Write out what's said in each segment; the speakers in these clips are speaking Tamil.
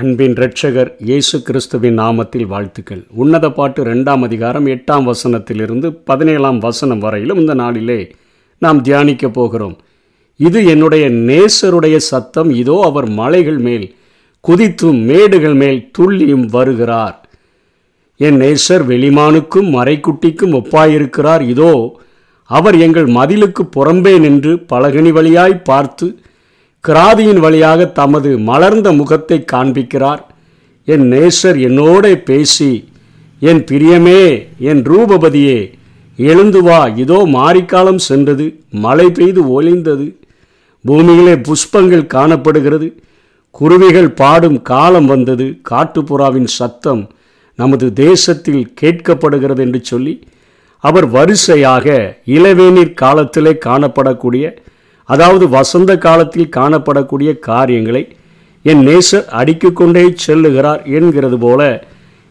அன்பின் ரட்சகர் இயேசு கிறிஸ்துவின் நாமத்தில் வாழ்த்துக்கள். உன்னத பாட்டு ரெண்டாம் அதிகாரம் எட்டாம் வசனத்திலிருந்து பதினேழாம் வசனம் வரையிலும் இந்த நாளிலே நாம் தியானிக்க போகிறோம். இது என்னுடைய நேசருடைய சத்தம். இதோ அவர் மலைகள் மேல் குதித்தும் மேடுகள் மேல் துள்ளியும் வருகிறார். என் நேசர் வெளிமானுக்கும் மறைக்குட்டிக்கும் ஒப்பாயிருக்கிறார். இதோ அவர் எங்கள் மதிலுக்கு புறம்பே நின்று பலகனி வழியாய் பார்த்து கிராதியின் வழியாக தமது மலர்ந்த முகத்தை காண்பிக்கிறார். என் நேசர் என்னோட பேசி என் பிரியமே என் ரூபபதியே எழுந்து வா இதோ மாரிக்காலம் சென்றது மழை பெய்து ஒளிந்தது பூமியிலே புஷ்பங்கள் காணப்படுகிறது குருவிகள் பாடும் காலம் வந்தது காட்டுப்புறாவின் சத்தம் நமது தேசத்தில் கேட்கப்படுகிறது என்று சொல்லி அவர் வரிசையாக இளவேநீர் காலத்திலே காணப்படக்கூடிய அதாவது வசந்த காலத்தில் காணப்படக்கூடிய காரியங்களை என் நேசர் அடுக்கிக் கொண்டே செல்லுகிறார் என்கிறது போல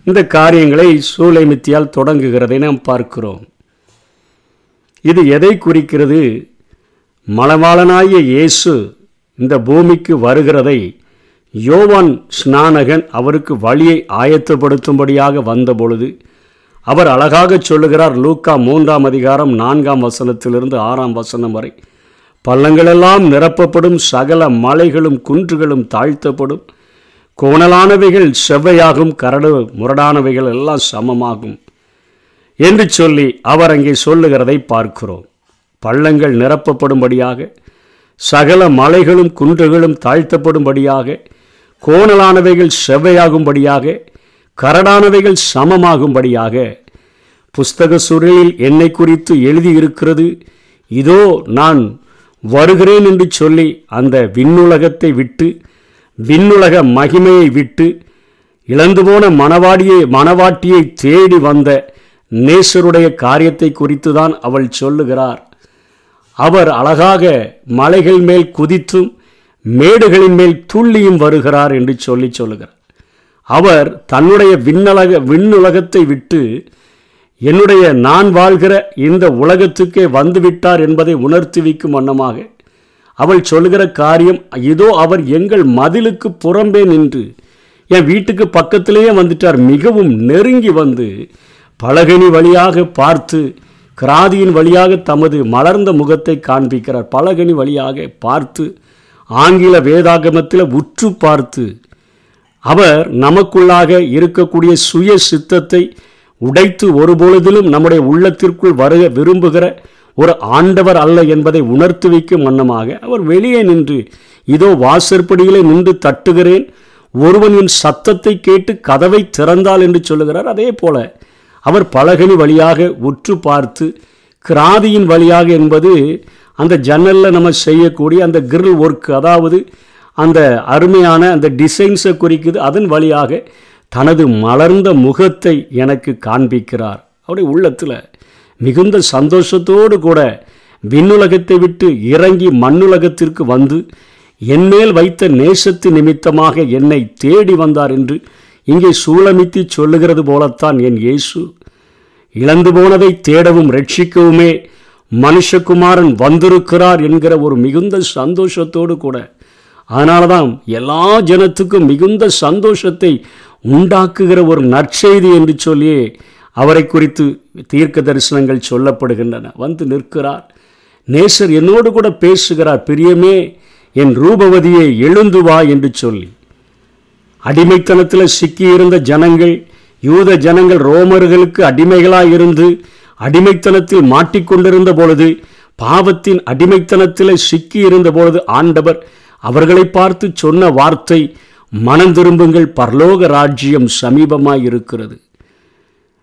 இந்த காரியங்களை சூளைமித்தியால் தொடங்குகிறதை நாம் பார்க்கிறோம். இது எதை குறிக்கிறது? மலவாளனாகிய இயேசு இந்த பூமிக்கு வருகிறதை யோவான் ஸ்நானகன் அவருக்கு வழியை ஆயத்தப்படுத்தும்படியாக வந்தபொழுது அவர் அழகாக சொல்லுகிறார். லூக்கா மூன்றாம் அதிகாரம் நான்காம் வசனத்திலிருந்து ஆறாம் வசனம் வரை. பள்ளங்களெல்லாம் நிரப்பப்படும் சகல மலைகளும் குன்றுகளும் தாழ்த்தப்படும். கோணலானவைகள் செவ்வையாகும் கரடு முரடானவைகள் எல்லாம் சமமாகும். என்று சொல்லி அவர் அங்கே சொல்லுகிறதை பார்க்கிறோம். பள்ளங்கள் நிரப்பப்படும்படியாக சகல மலைகளும் குன்றுகளும் தாழ்த்தப்படும்படியாக கோணலானவைகள் செவ்வையாகும்படியாக கரடானவைகள் சமமாகும்படியாக புஸ்தக சுருளில் என்னை குறித்து எழுதியிருக்கிறது இதோ நான் வருகிறேன் என்று சொல்லி அந்த விண்ணுலகத்தை விட்டு விண்ணுலக மகிமையை விட்டு இழந்து போன மணவாடியை மணவாட்டியை தேடி வந்த நேசருடைய காரியத்தை குறித்து தான் அவள் சொல்லுகிறார். அவர் அழகாக மலைகள் மேல் குதித்தும் மேடுகளின் மேல் துள்ளியும் வருகிறார் என்று சொல்லி சொல்லுகிறார். அவர் தன்னுடைய விண்ணுலக விண்ணுலகத்தை விட்டு என்னுடைய நான் வாழ்கிற இந்த உலகத்துக்கே வந்துவிட்டார் என்பதை உணர்த்தி வைக்கும் வண்ணமாக அவள் சொல்லுகிற காரியம் இதோ அவர் எங்கள் மதிலுக்கு புறம்பே நின்று என் வீட்டுக்கு பக்கத்திலேயே வந்துட்டார். மிகவும் நெருங்கி வந்து பலகனி வழியாக பார்த்து கிராதியின் வழியாக தமது மலர்ந்த முகத்தை காண்பிக்கிறார். பலகனி வழியாக பார்த்து ஆங்கில வேதாகமத்தில் உற்று பார்த்து அவர் நமக்குள்ளாக இருக்கக்கூடிய சுய சித்தத்தை உடைத்து ஒருபொழுதிலும் நம்முடைய உள்ளத்திற்குள் வருக விரும்புகிற ஒரு ஆண்டவர் அல்ல என்பதை உணர்த்து வைக்கும் வண்ணமாக அவர் வெளியே நின்று இதோ வாசற்படியிலே நின்று தட்டுகிறேன். ஒருவன் என் சத்தத்தை கேட்டு கதவை திறந்தால் என்று சொல்லுகிறார். அதே போல அவர் பலகனி வழியாக உற்று பார்த்து கிராதியின் வழியாக என்பது அந்த ஜன்னலில் நம்ம செய்யக்கூடிய அந்த கிரில் ஒர்க் அதாவது அந்த அருமையான அந்த டிசைன்ஸை குறிக்குது. அதன் வழியாக தனது மலர்ந்த முகத்தை எனக்கு காண்பிக்கிறார். அவருடைய உள்ளத்தில் மிகுந்த சந்தோஷத்தோடு கூட விண்ணுலகத்தை விட்டு இறங்கி மண்ணுலகத்திற்கு வந்து என்மேல் வைத்த நேசத்து நிமித்தமாக என்னை தேடி வந்தார் என்று இங்கே சூளமித்தி சொல்லுகிறது போலத்தான் என் இயேசு. இழந்து போனதை தேடவும் ரட்சிக்கவுமே மனுஷகுமாரன் வந்திருக்கிறார் என்கிற ஒரு மிகுந்த சந்தோஷத்தோடு கூட அதனால தான் எல்லா ஜனத்துக்கும் மிகுந்த சந்தோஷத்தை உண்டாக்குகிற ஒரு நற்செய்தி என்று சொல்லி அவரை குறித்து தீர்க்க தரிசனங்கள் சொல்லப்படுகின்றன. வந்து நிற்கிறார். நேசர் என்னோடு கூட பேசுகிறார். பிரியமே என் ரூபவதியை எழுந்து வா என்று சொல்லி. அடிமைத்தனத்தில் சிக்கியிருந்த ஜனங்கள் யூத ஜனங்கள் ரோமர்களுக்கு அடிமைகளாக இருந்து அடிமைத்தனத்தில் மாட்டிக்கொண்டிருந்த பொழுது பாவத்தின் அடிமைத்தனத்தில் சிக்கியிருந்த பொழுது ஆண்டவர் அவர்களை பார்த்து சொன்ன வார்த்தை மனம் திரும்புங்கள் பரலோக ராஜ்யம் சமீபமாய் இருக்கிறது.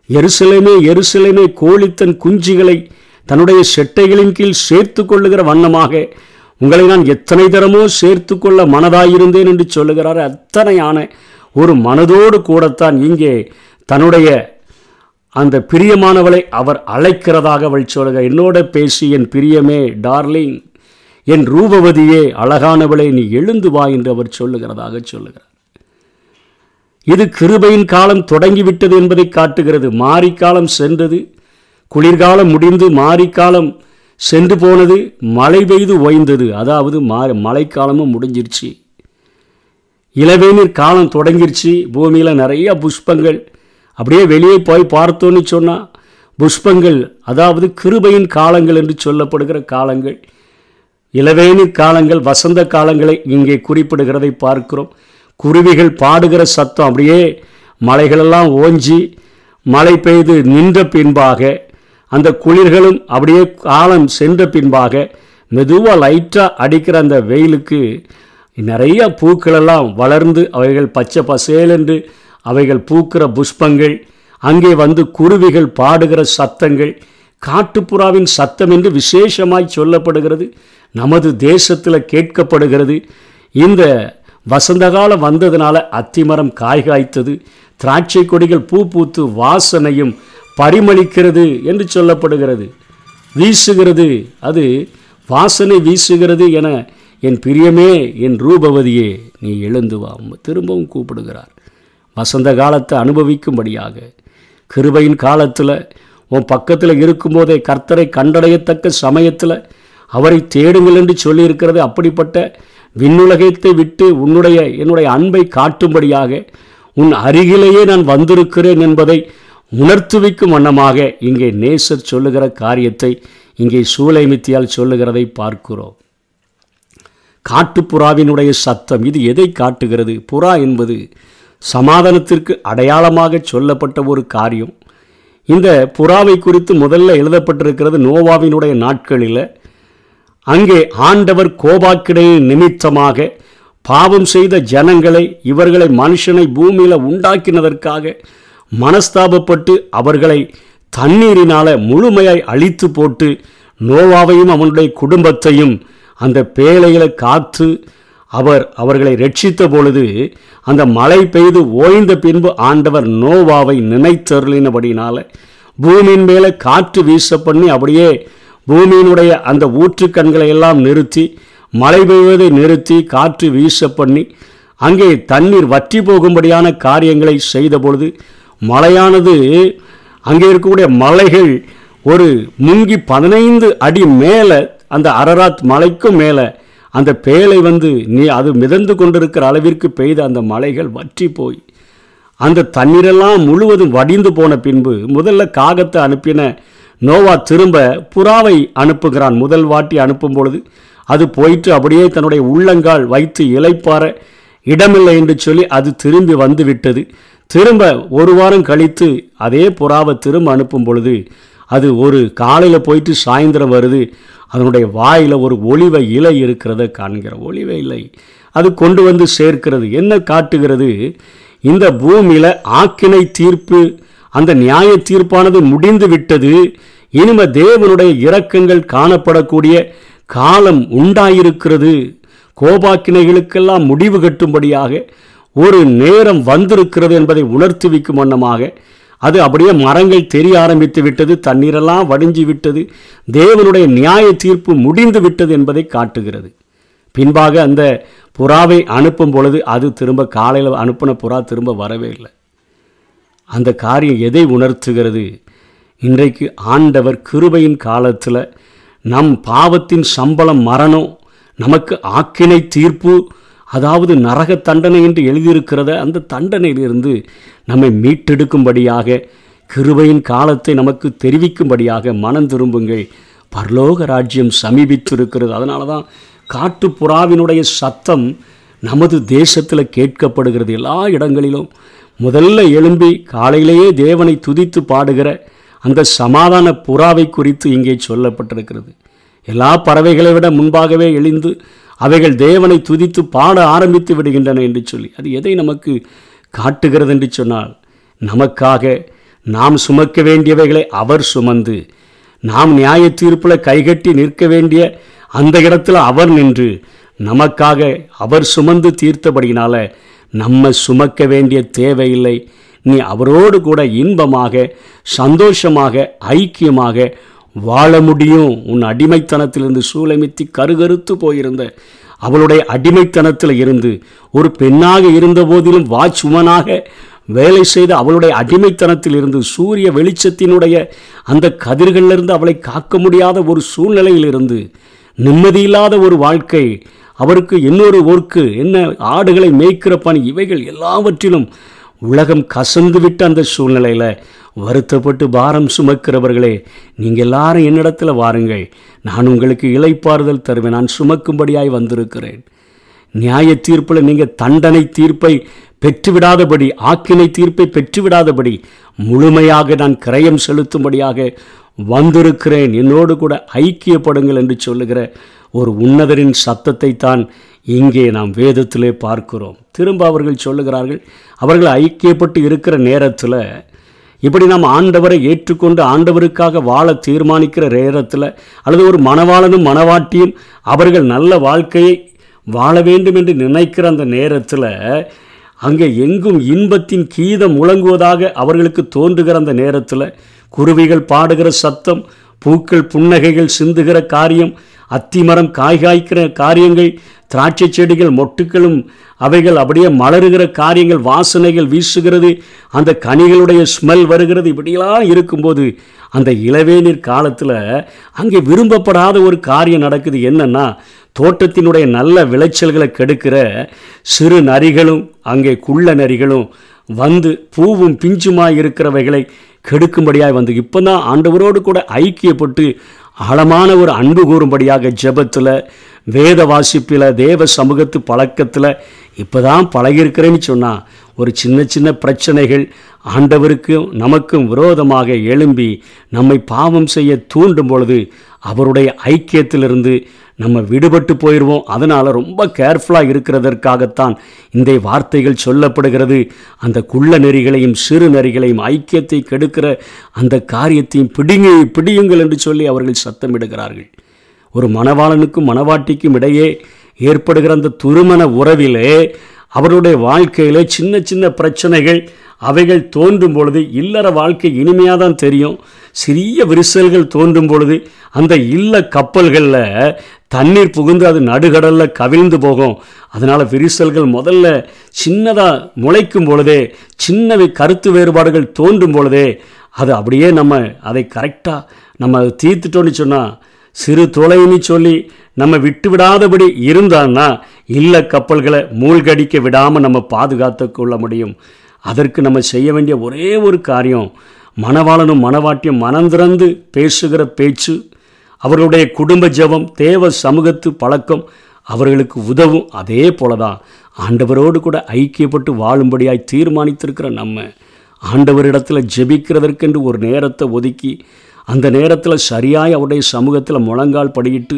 எருசலேமே எருசலேமே கோழித்தன் குஞ்சுகளை தன்னுடைய செட்டைகளின் கீழ் சேர்த்து கொள்ளுகிற வண்ணமாக உங்களை நான் எத்தனை தரமோ சேர்த்து கொள்ள மனதாயிருந்தேன் என்று சொல்லுகிறார். அத்தனையான ஒரு மனதோடு கூடத்தான் இங்கே தன்னுடைய அந்த பிரியமானவளை அவர் அழைக்கிறதாக அவள் சொல்லுகிறார் என்னோட பேசி என் பிரியமே டார்லிங். என் ரூபவதியே அழகானவளை நீ எழுந்து வா என்று அவர் சொல்லுகிறதாக சொல்லுகிறார். இது கிருபையின் காலம் தொடங்கிவிட்டது என்பதை காட்டுகிறது. மாரிக்காலம் சென்றது குளிர்காலம் முடிந்து மாரிக்காலம் சென்று போனது மழை பெய்து ஓய்ந்தது. அதாவது மா மழைக்காலமும் முடிஞ்சிருச்சு. இளவேநீர் காலம் தொடங்கிருச்சு. பூமியில் நிறைய புஷ்பங்கள். அப்படியே வெளியே போய் பார்த்தோன்னு சொன்னால் புஷ்பங்கள் அதாவது கிருபையின் காலங்கள் என்று சொல்லப்படுகிற காலங்கள் இளவேநீர் காலங்கள் வசந்த காலங்களை இங்கே குறிப்பிடுகிறதை பார்க்கிறோம். குருவிகள் பாடுகிற சத்தம் அப்படியே மலைகளெல்லாம் ஓஞ்சி மழை பெய்து நின்ற பின்பாக அந்த குளிர்களும் அப்படியே காலம் சென்ற பின்பாக மெதுவாக லைட்டாக அடிக்கிற அந்த வெயிலுக்கு நிறைய பூக்களெல்லாம் வளர்ந்து அவைகள் பச்சை பசேலென்று அவைகள் பூக்கிற புஷ்பங்கள் அங்கே வந்து குருவிகள் பாடுகிற சத்தங்கள் காட்டுப்புறாவின் சத்தம் என்று விசேஷமாய் சொல்லப்படுகிறது. நமது தேசத்தில் கேட்கப்படுகிறது. இந்த வசந்த காலம் வந்ததுனால அத்திமரம் காய் காய்த்தது திராட்சை கொடிகள் பூ பூத்து வாசனையும் பரிமளிக்கிறது என்று சொல்லப்படுகிறது. வீசுகிறது அது வாசனை வீசுகிறது என என் பிரியமே என் ரூபவதியே நீ எழுந்து வா திரும்பவும் கூப்பிடுகிறார். வசந்த காலத்தை அனுபவிக்கும்படியாக கிருபையின் காலத்தில் உன் பக்கத்தில் இருக்கும்போதே கர்த்தரை கண்டடையத்தக்க சமயத்தில் அவரை தேடுங்கள் என்று சொல்லியிருக்கிறது. அப்படிப்பட்ட விண்ணுலகத்தை விட்டு உன்னுடைய என்னுடைய அன்பை காட்டும்படியாக உன் அருகிலேயே நான் வந்திருக்கிறேன் என்பதை உணர்த்துவிக்கும் வண்ணமாக இங்கே நேசர் சொல்லுகிற காரியத்தை இங்கே சூளைமித்தியால் சொல்லுகிறதை பார்க்கிறோம். காட்டுப்புறாவினுடைய சத்தம் இது எதை காட்டுகிறது? புறா என்பது சமாதானத்திற்கு அடையாளமாக சொல்லப்பட்ட ஒரு காரியம். இந்த புறாவை குறித்து முதல்ல எழுதப்பட்டிருக்கிறது நோவாவினுடைய நாட்களில். அங்கே ஆண்டவர் கோபாக்கிடையின் நிமித்தமாக பாவம் செய்த ஜனங்களை இவர்களை மனுஷனை பூமியில் உண்டாக்கினதற்காக மனஸ்தாபப்பட்டு அவர்களை தண்ணீரினால முழுமையாய் அழித்து போட்டு நோவாவையும் அவனுடைய குடும்பத்தையும் அந்த பேழைகளை காத்து அவர் அவர்களை ரட்சித்த பொழுது அந்த மழை பெய்து ஓய்ந்த பின்பு ஆண்டவர் நோவாவை நினைத்தருளினபடினால பூமியின் மேலே காற்று வீச பண்ணி அப்படியே பூமியினுடைய அந்த ஊற்றுக்கண்களை எல்லாம் நிறுத்தி மழை பெய்வதை நிறுத்தி காற்று வீச பண்ணி அங்கே தண்ணீர் வற்றி போகும்படியான காரியங்களை செய்த பொழுது மழையானது அங்கே இருக்கக்கூடிய மலைகள் ஒரு முங்கி பதினைந்து அடி மேலே அந்த அரராத் மலைக்கும் மேலே அந்த பேலை வந்து நீ அது மிதந்து கொண்டிருக்கிற அளவிற்கு பெய்த அந்த மலைகள் வற்றி போய் அந்த தண்ணீரெல்லாம் முழுவதும் வடிந்து போன பின்பு முதல்ல காகத்தை அனுப்பின நோவா திரும்ப புறாவை அனுப்புகிறான். முதல் வாட்டி அனுப்பும் பொழுது அது போயிட்டு அப்படியே தன்னுடைய உள்ளங்கால் வைத்து இலைப்பார இடமில்லை என்று சொல்லி அது திரும்பி வந்து விட்டது. திரும்ப ஒரு வாரம் கழித்து அதே புறாவை திரும்ப அனுப்பும் பொழுது அது ஒரு காலையில் போயிட்டு சாயந்தரம் வருது. அதனுடைய வாயில் ஒரு ஒளிவ இலை இருக்கிறத காண்கிற ஒளிவ இலை அது கொண்டு வந்து சேர்க்கிறது. என்ன காட்டுகிறது? இந்த பூமியில் ஆக்கினை தீர்ப்பு அந்த நியாய தீர்ப்பானது முடிந்து விட்டது இனிம தேவனுடைய இரக்கங்கள் காணப்படக்கூடிய காலம் உண்டாயிருக்கிறது. கோபாக்கினைகளுக்கெல்லாம் முடிவு கட்டும்படியாக ஒரு நேரம் வந்திருக்கிறது என்பதை உணர்த்துவிக்கும் வண்ணமாக அது அப்படியே மரங்கள் தெரிய ஆரம்பித்து விட்டது. தண்ணீரெல்லாம் வடிஞ்சு விட்டது. தேவனுடைய நியாய தீர்ப்பு முடிந்து விட்டது என்பதை காட்டுகிறது. பின்பாக அந்த புறாவை அனுப்பும் பொழுது அது திரும்ப காலையில் அனுப்பின புறா திரும்ப வரவே இல்லை. அந்த காரியம் எதை உணர்த்துகிறது? இன்றைக்கு ஆண்டவர் கிருபையின் காலத்தில் நம் பாவத்தின் சம்பளம் மரணம் நமக்கு ஆக்கினை தீர்ப்பு அதாவது நரக தண்டனை என்று எழுதியிருக்கிறத அந்த தண்டனையிலிருந்து நம்மை மீட்டெடுக்கும்படியாக கிருபையின் காலத்தை நமக்கு தெரிவிக்கும்படியாக மனம் திரும்புங்கள். பரலோக ராஜ்யம் சமீபித்திருக்கிறது. அதனால தான் காட்டுப்புறாவினுடைய சத்தம் நமது தேசத்தில் கேட்கப்படுகிறது. எல்லா இடங்களிலும் முதல்ல எழும்பி காலையிலேயே தேவனை துதித்து பாடுகிற அந்த சமாதான புறாவை குறித்து இங்கே சொல்லப்பட்டிருக்கிறது. எல்லா பறவைகளை விட முன்பாகவே எழுந்து அவைகள் தேவனை துதித்து பாட ஆரம்பித்து விடுகின்றன என்று சொல்லி அது எதை நமக்கு காட்டுகிறது என்று சொன்னால் நமக்காக நாம் சுமக்க வேண்டியவைகளை அவர் சுமந்து நாம் நியாய தீர்ப்பில் கைகட்டி நிற்க வேண்டிய அந்த இடத்துல அவர் நின்று நமக்காக அவர் சுமந்து தீர்த்தபடியினால நம்ம சுமக்க வேண்டிய தேவையில்லை. நீ அவரோடு கூட இன்பமாக சந்தோஷமாக ஐக்கியமாக வாழ முடியும். உன் அடிமைத்தனத்திலிருந்து சூளமித்தி கருகருத்து போயிருந்த அவளுடைய அடிமைத்தனத்தில் இருந்து ஒரு பெண்ணாக இருந்த போதிலும் வாட்ச்மனாக வேலை செய்த அவளுடைய அடிமைத்தனத்தில் இருந்து சூரிய வெளிச்சத்தினுடைய அந்த கதிர்களிலிருந்து அவளை காக்க முடியாத ஒரு சூழ்நிலையிலிருந்து நிம்மதியில்லாத ஒரு வாழ்க்கை அவருக்கு இன்னொரு ஒர்க்கு என்ன ஆடுகளை மேய்க்கிற பணி இவைகள் எல்லாவற்றிலும் உலகம் கசந்து விட்ட அந்த சூழ்நிலையில் வருத்தப்பட்டு பாரம் சுமக்கிறவர்களே நீங்கள் எல்லாரும் என்னிடத்தில் வாருங்கள். நான் உங்களுக்கு இலைப்பாறுதல் தருவேன். நான் சுமக்கும்படியாய் வந்திருக்கிறேன். நியாய தீர்ப்பில் நீங்கள் தண்டனை தீர்ப்பை பெற்றுவிடாதபடி ஆக்கினை தீர்ப்பை பெற்றுவிடாதபடி முழுமையாக நான் கிரயம் செலுத்தும்படியாக வந்திருக்கிறேன். என்னோடு கூட ஐக்கியப்படுங்கள் என்று சொல்லுகிற ஒரு உன்னதரின் சத்தத்தை தான் இங்கே நாம் வேதத்திலே பார்க்கிறோம். திரும்ப அவர்கள் சொல்லுகிறார்கள் அவர்கள் ஐக்கியப்பட்டு இருக்கிற நேரத்தில் இப்படி நாம் ஆண்டவரை ஏற்றுக்கொண்டு ஆண்டவருக்காக வாழ தீர்மானிக்கிற நேரத்தில் அல்லது ஒரு மணவாளனும் மணவாட்டியும் அவர்கள் நல்ல வாழ்க்கையை வாழ வேண்டும் என்று நினைக்கிற அந்த நேரத்தில் அங்கே எங்கும் இன்பத்தின் கீதம் முழங்குவதாக அவர்களுக்கு தோன்றுகிற அந்த நேரத்தில் குருவிகள் பாடுகிற சத்தம் பூக்கள் புன்னகைகள் சிந்துகிற காரியம் அத்திமரம் காய் காய்க்கிற காரியங்கள் திராட்சை செடிகள் மொட்டுக்களும் அவைகள் அப்படியே மலருகிற காரியங்கள் வாசனைகள் வீசுகிறது. அந்த கனிகளுடைய ஸ்மெல் வருகிறது. இப்படியெல்லாம் இருக்கும்போது அந்த இளவேநீர் காலத்தில் அங்கே விரும்பப்படாத ஒரு காரியம் நடக்குது. என்னென்னா தோட்டத்தினுடைய நல்ல விளைச்சல்களை கெடுக்கிற சிறு நரிகளும் அங்கே குள்ள நரிகளும் வந்து பூவும் பிஞ்சுமாய் இருக்கிறவைகளை கெடுக்கும்படியாக வந்து இப்போ தான் ஆண்டவரோடு கூட ஐக்கியப்பட்டு ஆழமான ஒரு அன்பு கூறும்படியாக ஜெபத்தில் வேத வாசிப்பில் தேவ சமூகத்து பழக்கத்தில் இப்போ தான் பழகியிருக்கிறேன்னு சொன்னால் ஒரு சின்ன சின்ன பிரச்சனைகள் ஆண்டவருக்கும் நமக்கும் விரோதமாக எழும்பி நம்மை பாவம் செய்ய தூண்டும் பொழுது அவருடைய ஐக்கியத்திலிருந்து நம்ம விடுபட்டு போயிடுவோம் அதனால் ரொம்ப கேர்ஃபுல்லாக இருக்கிறதற்காகத்தான் இந்த வார்த்தைகள் சொல்லப்படுகிறது. அந்த குள்ள நெறிகளையும் சிறு நெறிகளையும் ஐக்கியத்தை கெடுக்கிற அந்த காரியத்தையும் பிடிங்க பிடியுங்கள் என்று சொல்லி அவர்கள் சத்தமிடுகிறார்கள். ஒரு மணவாளனுக்கும் மணவாட்டிக்கும் இடையே ஏற்படுகிற அந்த துருமண உறவிலே அவருடைய வாழ்க்கையிலே சின்ன சின்ன பிரச்சனைகள் அவைகள் தோன்றும் பொழுது இல்லற வாழ்க்கை இனிமையாக தான் தெரியும். சிறிய விரிசல்கள் தோன்றும் பொழுது அந்த இல்ல கப்பல்களில் தண்ணீர் புகுந்து அது நடுகடலில் கவிழ்ந்து போகும். அதனால் விரிசல்கள் முதல்ல சின்னதாக முளைக்கும் பொழுதே சின்னவை கருத்து வேறுபாடுகள் தோன்றும் பொழுதே அது அப்படியே நம்ம அதை கரெக்டாக நம்ம அதை தீர்த்துட்டோன்னு சொன்னால் சிறு தொலைன்னு சொல்லி நம்ம விட்டு விடாதபடி இருந்தான்னா இல்ல கப்பல்களை மூழ்கடிக்க விடாமல் நம்ம பாதுகாத்து கொள்ள முடியும். அதற்கு நம்ம செய்ய வேண்டிய ஒரே ஒரு காரியம் மணவாளனும் மணவாட்டியும் மனந்திறந்து பேசுகிற பேச்சு அவர்களுடைய குடும்ப ஜெபம் தேவ சமூகத்து பழக்கம் அவர்களுக்கு உதவும் அதே போல தான் ஆண்டவரோடு கூட ஐக்கியப்பட்டு வாழும்படியாய் தீர்மானித்திருக்கிற நம்ம ஆண்டவரிடத்தில் ஜெபிக்கிறதற்கென்று ஒரு நேரத்தை ஒதுக்கி அந்த நேரத்தில் சரியாய் அவருடைய சமூகத்தில் முழங்கால் படியிட்டு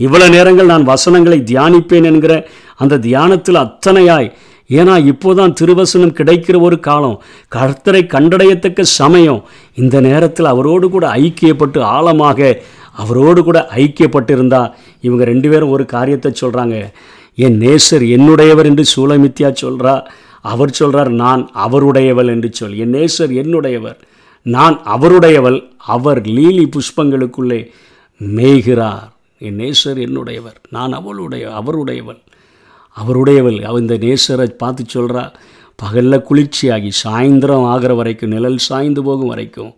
இவ்வளோ நேரங்கள் நான் வசனங்களை தியானிப்பேன் என்கிற அந்த தியானத்தில் அத்தனையாய் ஏன்னா இப்போதான் திருவசனம் கிடைக்கிற ஒரு காலம். கர்த்தரை கண்டடையத்தக்க சமயம். இந்த நேரத்தில் அவரோடு கூட ஐக்கியப்பட்டு ஆழமாக அவரோடு கூட ஐக்கியப்பட்டிருந்தா இவங்க ரெண்டு பேரும் ஒரு காரியத்தை சொல்கிறாங்க என் நேசர் என்னுடையவர் என்று சூலமித்யா சொல்கிறா அவர் சொல்கிறார் நான் அவருடையவள் என்று சொல். என் நேசர் என்னுடையவர் நான் அவருடையவள் அவர் லீலி புஷ்பங்களுக்குள்ளே மேய்கிறார். என் நேசர் என்னுடையவர் நான் அவளுடைய அவருடையவள். அவருடையவள். அவ இந்த நேசரை பார்த்து சொல்கிறா பகலில் குளிர்ச்சியாகி சாயந்தரம் ஆகிற வரைக்கும் நிழல் சாய்ந்து போகும் வரைக்கும்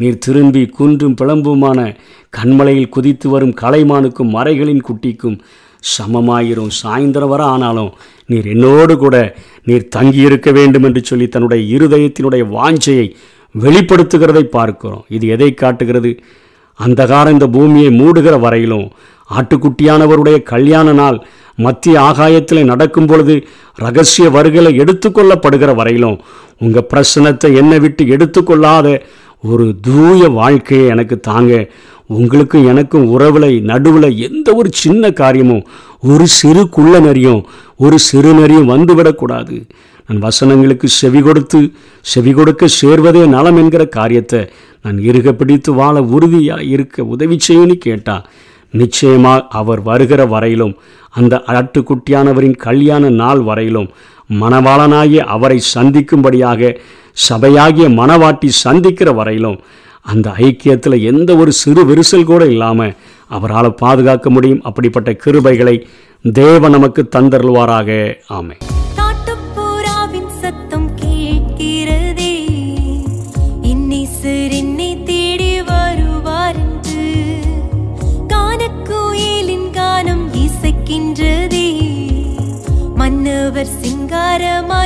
நீர் திரும்பி குன்றும் பிளம்புமான கண்மலையில் குதித்து வரும் கலைமானுக்கும் மறைகளின் குட்டிக்கும் சமமாயிரும். சாயந்தரம் வர ஆனாலும் நீர் என்னோடு கூட நீர் தங்கியிருக்க வேண்டும் என்று சொல்லி தன்னுடைய இருதயத்தினுடைய வாஞ்சையை வெளிப்படுத்துகிறதை பார்க்கிறோம். இது எதை காட்டுகிறது? அந்தகாரம் இந்த பூமியை மூடுகிற வரையிலும் ஆட்டுக்குட்டியானவருடைய கல்யாண நாள் மத்திய ஆகாயத்தில் நடக்கும் பொழுது ரகசிய வருகளை எடுத்துக்கொள்ளப்படுகிற வரையிலும் உங்கள் பிரச்சனத்தை என்னை விட்டு எடுத்துக்கொள்ளாத ஒரு தூய வாழ்க்கையை எனக்கு தாங்க உங்களுக்கும் எனக்கும் உறவில் நடுவில் எந்த ஒரு சின்ன காரியமும் ஒரு சிறு குள்ள நரியும் ஒரு சிறு நரியும் வந்துவிடக்கூடாது நான் வசனங்களுக்கு செவி கொடுத்து செவி கொடுக்க சேர்வதே நலம் என்கிற காரியத்தை நான் இருக பிடித்து வாழ உறுதியாக இருக்க உதவி செய்யணும்னு கேட்டான் நிச்சயமாக அவர் வருகிற வரையிலும் அந்த ஆட்டுக்குட்டியானவரின் கல்யாண நாள் வரையிலும் மணவாளனாகிய அவரை சந்திக்கும்படியாக சபையாகிய மணவாட்டி சந்திக்கிற வரையிலும் அந்த ஐக்கியத்தில் எந்த ஒரு சிறு விரிசல் கூட இல்லாமல் அவரால் பாதுகாக்க முடியும். அப்படிப்பட்ட கிருபைகளை தேவ நமக்கு தந்தருள்வாராக. ஆமை வரமாய் வ